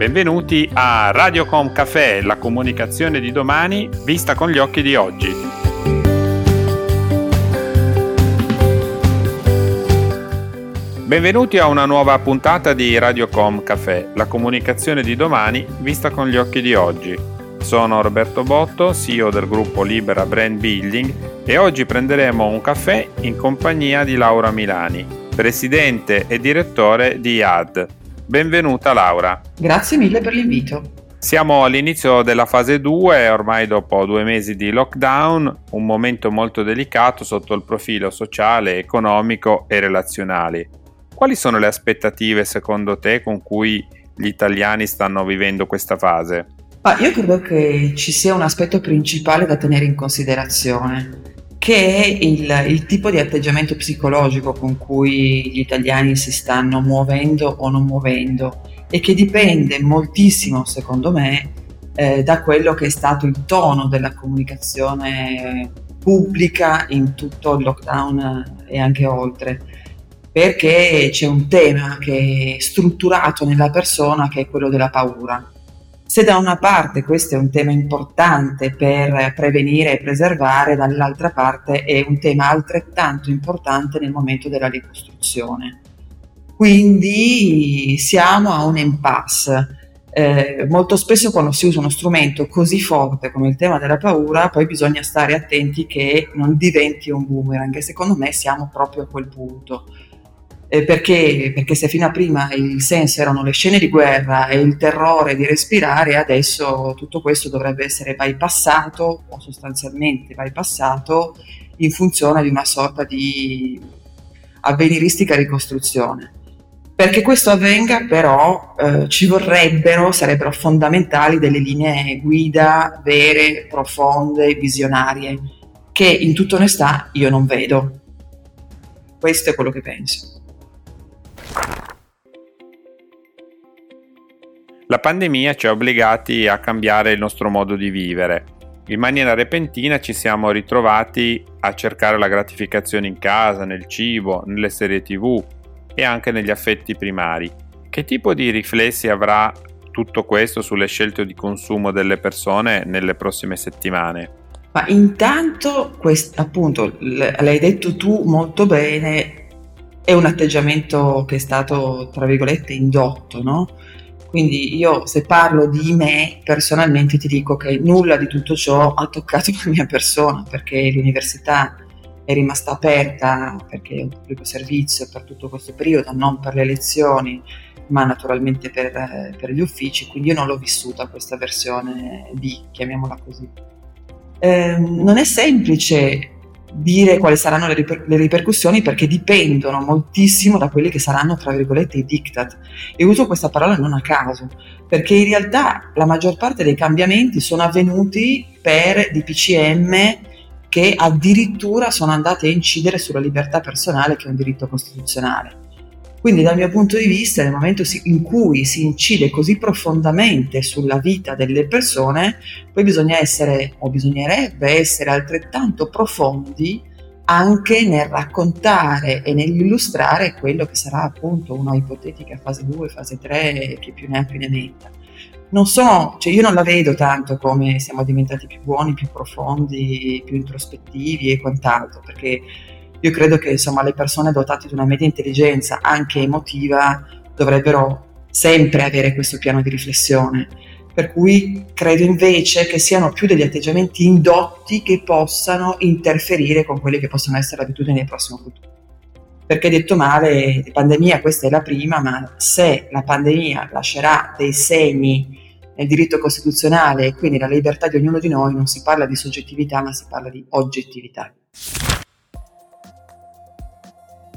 Benvenuti a Radiocom Café, la comunicazione di domani vista con gli occhi di oggi. Benvenuti a una nuova puntata di Radiocom Café, la comunicazione di domani vista con gli occhi di oggi. Sono Roberto Botto, CEO del gruppo Libera Brand Building e oggi prenderemo un caffè in compagnia di Laura Milani, presidente e direttore di IAD, Benvenuta Laura. Grazie mille per l'invito. Siamo all'inizio della fase 2, ormai dopo due mesi di lockdown, un momento molto delicato sotto il profilo sociale, economico e relazionale. Quali sono le aspettative secondo te con cui gli italiani stanno vivendo questa fase? Ah, io credo che ci sia un aspetto principale da tenere in considerazione che è il, il, tipo di atteggiamento psicologico con cui gli italiani si stanno muovendo o non muovendo e che dipende moltissimo, secondo me, eh, da quello che è stato il tono della comunicazione pubblica in tutto il lockdown e anche oltre. Perché c'è un tema che è strutturato nella persona che è quello della paura se da una parte questo è un tema importante per prevenire e preservare, dall'altra parte è un tema altrettanto importante nel momento della ricostruzione. Quindi siamo a un impasse. Eh, molto spesso quando si usa uno strumento così forte come il tema della paura, poi bisogna stare attenti che non diventi un boomerang e secondo me siamo proprio a quel punto eh, perché, perché se fino a prima il senso erano le scene di guerra e il terrore di respirare, adesso tutto questo dovrebbe essere bypassato o sostanzialmente bypassato in funzione di una sorta di avveniristica ricostruzione. Perché questo avvenga però eh, ci vorrebbero, sarebbero fondamentali delle linee guida vere, profonde, visionarie, che in tutta onestà io non vedo. Questo è quello che penso. La pandemia ci ha obbligati a cambiare il nostro modo di vivere. In maniera repentina ci siamo ritrovati a cercare la gratificazione in casa, nel cibo, nelle serie tv e anche negli affetti primari. Che tipo di riflessi avrà tutto questo sulle scelte di consumo delle persone nelle prossime settimane? Ma intanto, quest- appunto, l'hai detto tu molto bene, è un atteggiamento che è stato, tra virgolette, indotto, no? Quindi io se parlo di me personalmente ti dico che nulla di tutto ciò ha toccato la mia persona perché l'università è rimasta aperta perché è un pubblico servizio per tutto questo periodo, non per le lezioni ma naturalmente per, per gli uffici, quindi io non l'ho vissuta questa versione B, chiamiamola così. Eh, non è semplice dire quali saranno le, riper- le, ripercussioni perché dipendono moltissimo da quelli che saranno, tra virgolette, i diktat. E uso questa parola non a caso, perché in realtà la maggior parte dei cambiamenti sono avvenuti per DPCM che addirittura sono andati a incidere sulla libertà personale, che è un diritto costituzionale. Quindi dal mio punto di vista, nel momento in cui si incide così profondamente sulla vita delle persone, poi bisogna essere, o bisognerebbe essere altrettanto profondi anche nel raccontare e nell'illustrare quello che sarà appunto una ipotetica fase 2, fase 3, che più ne ha più ne metta. Non so, cioè io non la vedo tanto come siamo diventati più buoni, più profondi, più introspettivi e quant'altro, perché io credo che insomma, le persone dotate di una media intelligenza, anche emotiva, dovrebbero sempre avere questo piano di riflessione. Per cui credo invece che siano più degli atteggiamenti indotti che possano interferire con quelle che possono essere le abitudini del prossimo futuro. Perché detto male, pandemia questa è la prima, ma se la pandemia lascerà dei segni nel diritto costituzionale e quindi la libertà di ognuno di noi, non si parla di soggettività, ma si parla di oggettività.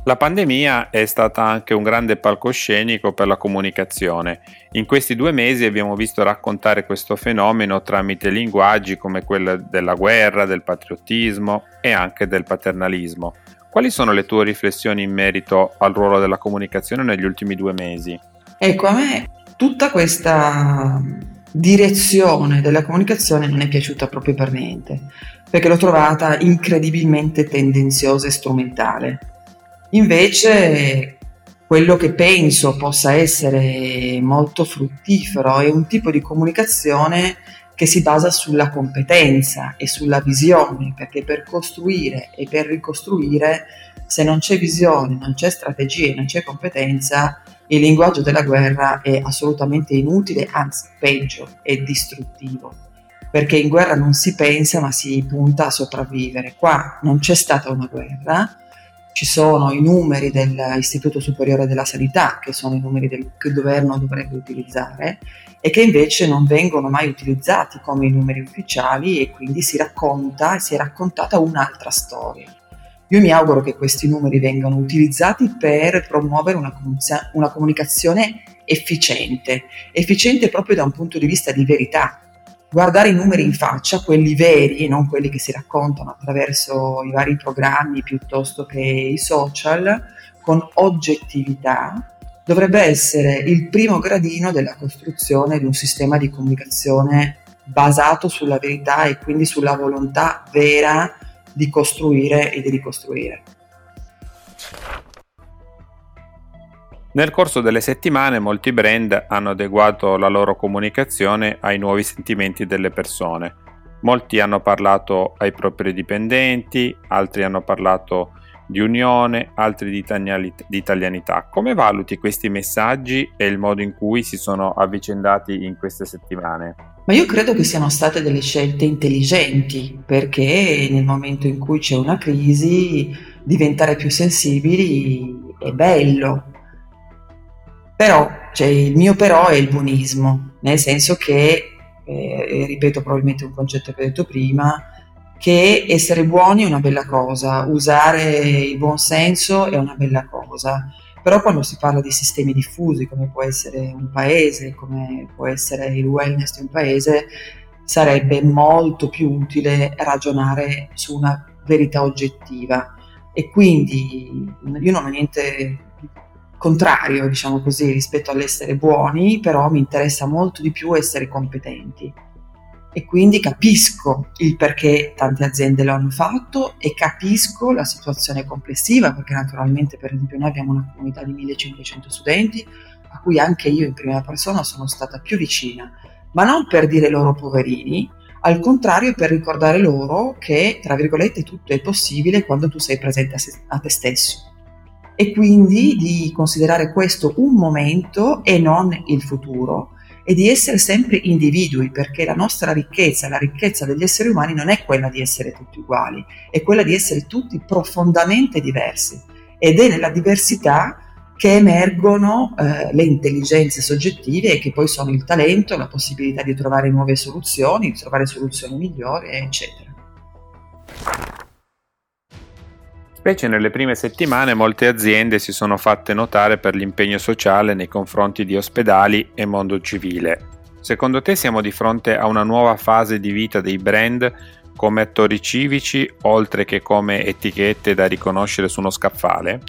La pandemia è stata anche un grande palcoscenico per la comunicazione. In questi due mesi abbiamo visto raccontare questo fenomeno tramite linguaggi come quello della guerra, del patriottismo e anche del paternalismo. Quali sono le tue riflessioni in merito al ruolo della comunicazione negli ultimi due mesi? Ecco, a me tutta questa direzione della comunicazione non è piaciuta proprio per niente, perché l'ho trovata incredibilmente tendenziosa e strumentale Invece quello che penso possa essere molto fruttifero è un tipo di comunicazione che si basa sulla competenza e sulla visione, perché per costruire e per ricostruire, se non c'è visione, non c'è strategia e non c'è competenza, il linguaggio della guerra è assolutamente inutile, anzi peggio, è distruttivo. Perché in guerra non si pensa ma si punta a sopravvivere. Qua non c'è stata una guerra, ci sono i numeri dell'Istituto Superiore della Sanità, che sono i numeri del, che il governo dovrebbe utilizzare, e che invece non vengono mai utilizzati come i numeri ufficiali e quindi si racconta, si è raccontata un'altra storia. Io mi auguro che questi numeri vengano utilizzati per promuovere una, una comunicazione efficiente, efficiente proprio da un punto di vista di verità, guardare i numeri in faccia, quelli veri e non quelli che si raccontano attraverso i vari programmi piuttosto che i social, con oggettività, dovrebbe essere il primo gradino della costruzione di un sistema di comunicazione basato sulla verità e quindi sulla volontà vera di costruire e di ricostruire. Nel corso delle settimane molti brand hanno adeguato la loro comunicazione ai nuovi sentimenti delle persone. Molti hanno parlato ai propri dipendenti, altri hanno parlato di unione, altri di, italianità. Come valuti questi messaggi e il modo in cui si sono avvicendati in queste settimane? Ma io credo che siano state delle scelte intelligenti perché nel momento in cui c'è una crisi diventare più sensibili è bello, però, cioè, il mio però è il buonismo, nel senso che, eh, ripeto probabilmente un concetto che ho detto prima, che essere buoni è una bella cosa, usare il buon senso è una bella cosa, però quando si parla di sistemi diffusi come può essere un paese, come può essere il wellness di un paese, sarebbe molto più utile ragionare su una verità oggettiva. E quindi io non ho niente contrario, diciamo così, rispetto all'essere buoni, però mi interessa molto di più essere competenti. E quindi capisco il perché tante aziende lo hanno fatto e capisco la situazione complessiva, perché naturalmente, per esempio, noi abbiamo una comunità di 1500 studenti a cui anche io in prima persona sono stata più vicina, ma non per dire loro poverini, al contrario per ricordare loro che, tra virgolette, tutto è possibile quando tu sei presente a, se- a te stesso e quindi di considerare questo un momento e non il futuro e di essere sempre individui perché la nostra ricchezza, la ricchezza degli esseri umani non è quella di essere tutti uguali, è quella di essere tutti profondamente diversi ed è nella diversità che emergono eh, le intelligenze soggettive che poi sono il talento, la possibilità di trovare nuove soluzioni, di trovare soluzioni migliori, eccetera. Specie nelle prime settimane molte aziende si sono fatte notare per l'impegno sociale nei confronti di ospedali e mondo civile. Secondo te siamo di fronte a una nuova fase di vita dei brand come attori civici, oltre che come etichette da riconoscere su uno scaffale?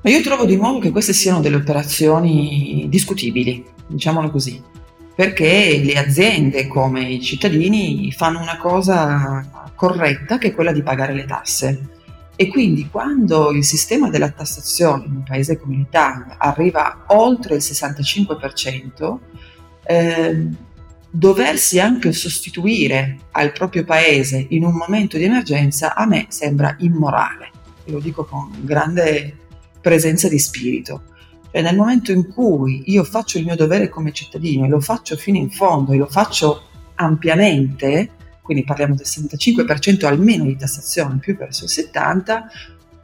Ma io trovo di nuovo che queste siano delle operazioni discutibili, diciamolo così, perché le aziende come i cittadini fanno una cosa corretta che è quella di pagare le tasse e quindi quando il sistema della tassazione in un paese come l'Italia arriva oltre il 65%, eh, doversi anche sostituire al proprio paese in un momento di emergenza a me sembra immorale, e lo dico con grande presenza di spirito. Cioè nel momento in cui io faccio il mio dovere come cittadino e lo faccio fino in fondo e lo faccio ampiamente, quindi parliamo del 75% almeno di tassazione, più verso il 70%,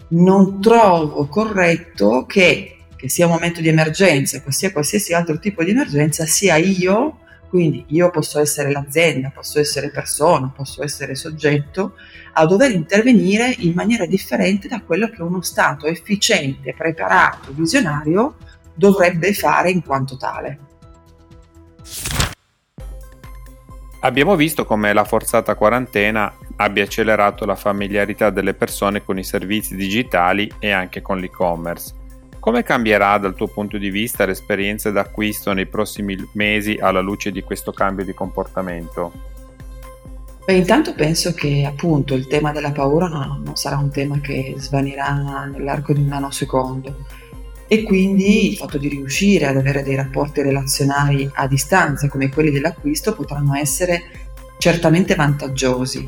non trovo corretto che, che sia un momento di emergenza, che sia qualsiasi altro tipo di emergenza, sia io, quindi io posso essere l'azienda, posso essere persona, posso essere soggetto, a dover intervenire in maniera differente da quello che uno Stato efficiente, preparato, visionario dovrebbe fare in quanto tale. Abbiamo visto come la forzata quarantena abbia accelerato la familiarità delle persone con i servizi digitali e anche con l'e-commerce. Come cambierà dal tuo punto di vista l'esperienza d'acquisto nei prossimi mesi alla luce di questo cambio di comportamento? Beh, intanto penso che appunto il tema della paura no, non sarà un tema che svanirà nell'arco di un nanosecondo e quindi il fatto di riuscire ad avere dei rapporti relazionali a distanza come quelli dell'acquisto potranno essere certamente vantaggiosi.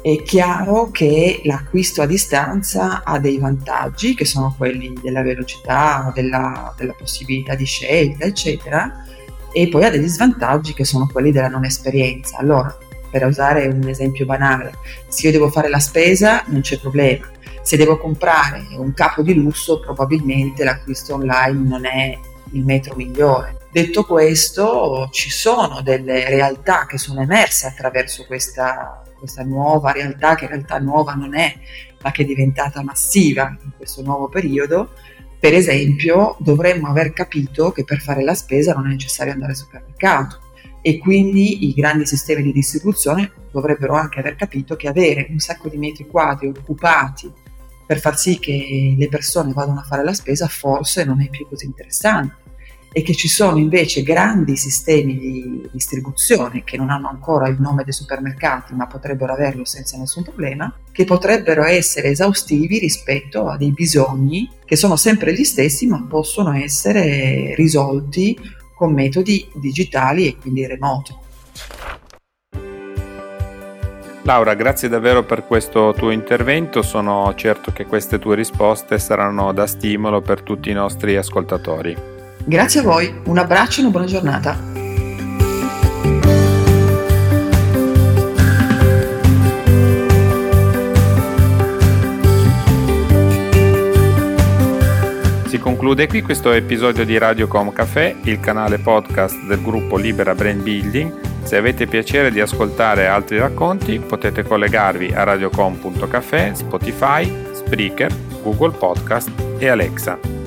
È chiaro che l'acquisto a distanza ha dei vantaggi che sono quelli della velocità, della, della possibilità di scelta, eccetera, e poi ha degli svantaggi che sono quelli della non esperienza. Allora, per usare un esempio banale, se io devo fare la spesa non c'è problema, se devo comprare un capo di lusso probabilmente l'acquisto online non è il metro migliore. Detto questo, ci sono delle realtà che sono emerse attraverso questa, questa nuova realtà, che in realtà nuova non è, ma che è diventata massiva in questo nuovo periodo. Per esempio, dovremmo aver capito che per fare la spesa non è necessario andare al supermercato e quindi i grandi sistemi di distribuzione dovrebbero anche aver capito che avere un sacco di metri quadri occupati per far sì che le persone vadano a fare la spesa forse non è più così interessante e che ci sono invece grandi sistemi di distribuzione che non hanno ancora il nome dei supermercati ma potrebbero averlo senza nessun problema, che potrebbero essere esaustivi rispetto a dei bisogni che sono sempre gli stessi ma possono essere risolti con metodi digitali e quindi remoto. Laura, grazie davvero per questo tuo intervento, sono certo che queste tue risposte saranno da stimolo per tutti i nostri ascoltatori. Grazie a voi, un abbraccio e una buona giornata. Si conclude qui questo episodio di Radio Com Café, il canale podcast del gruppo Libera Brand Building se avete piacere di ascoltare altri racconti potete collegarvi a radiocom.caffè, Spotify, Spreaker, Google Podcast e Alexa.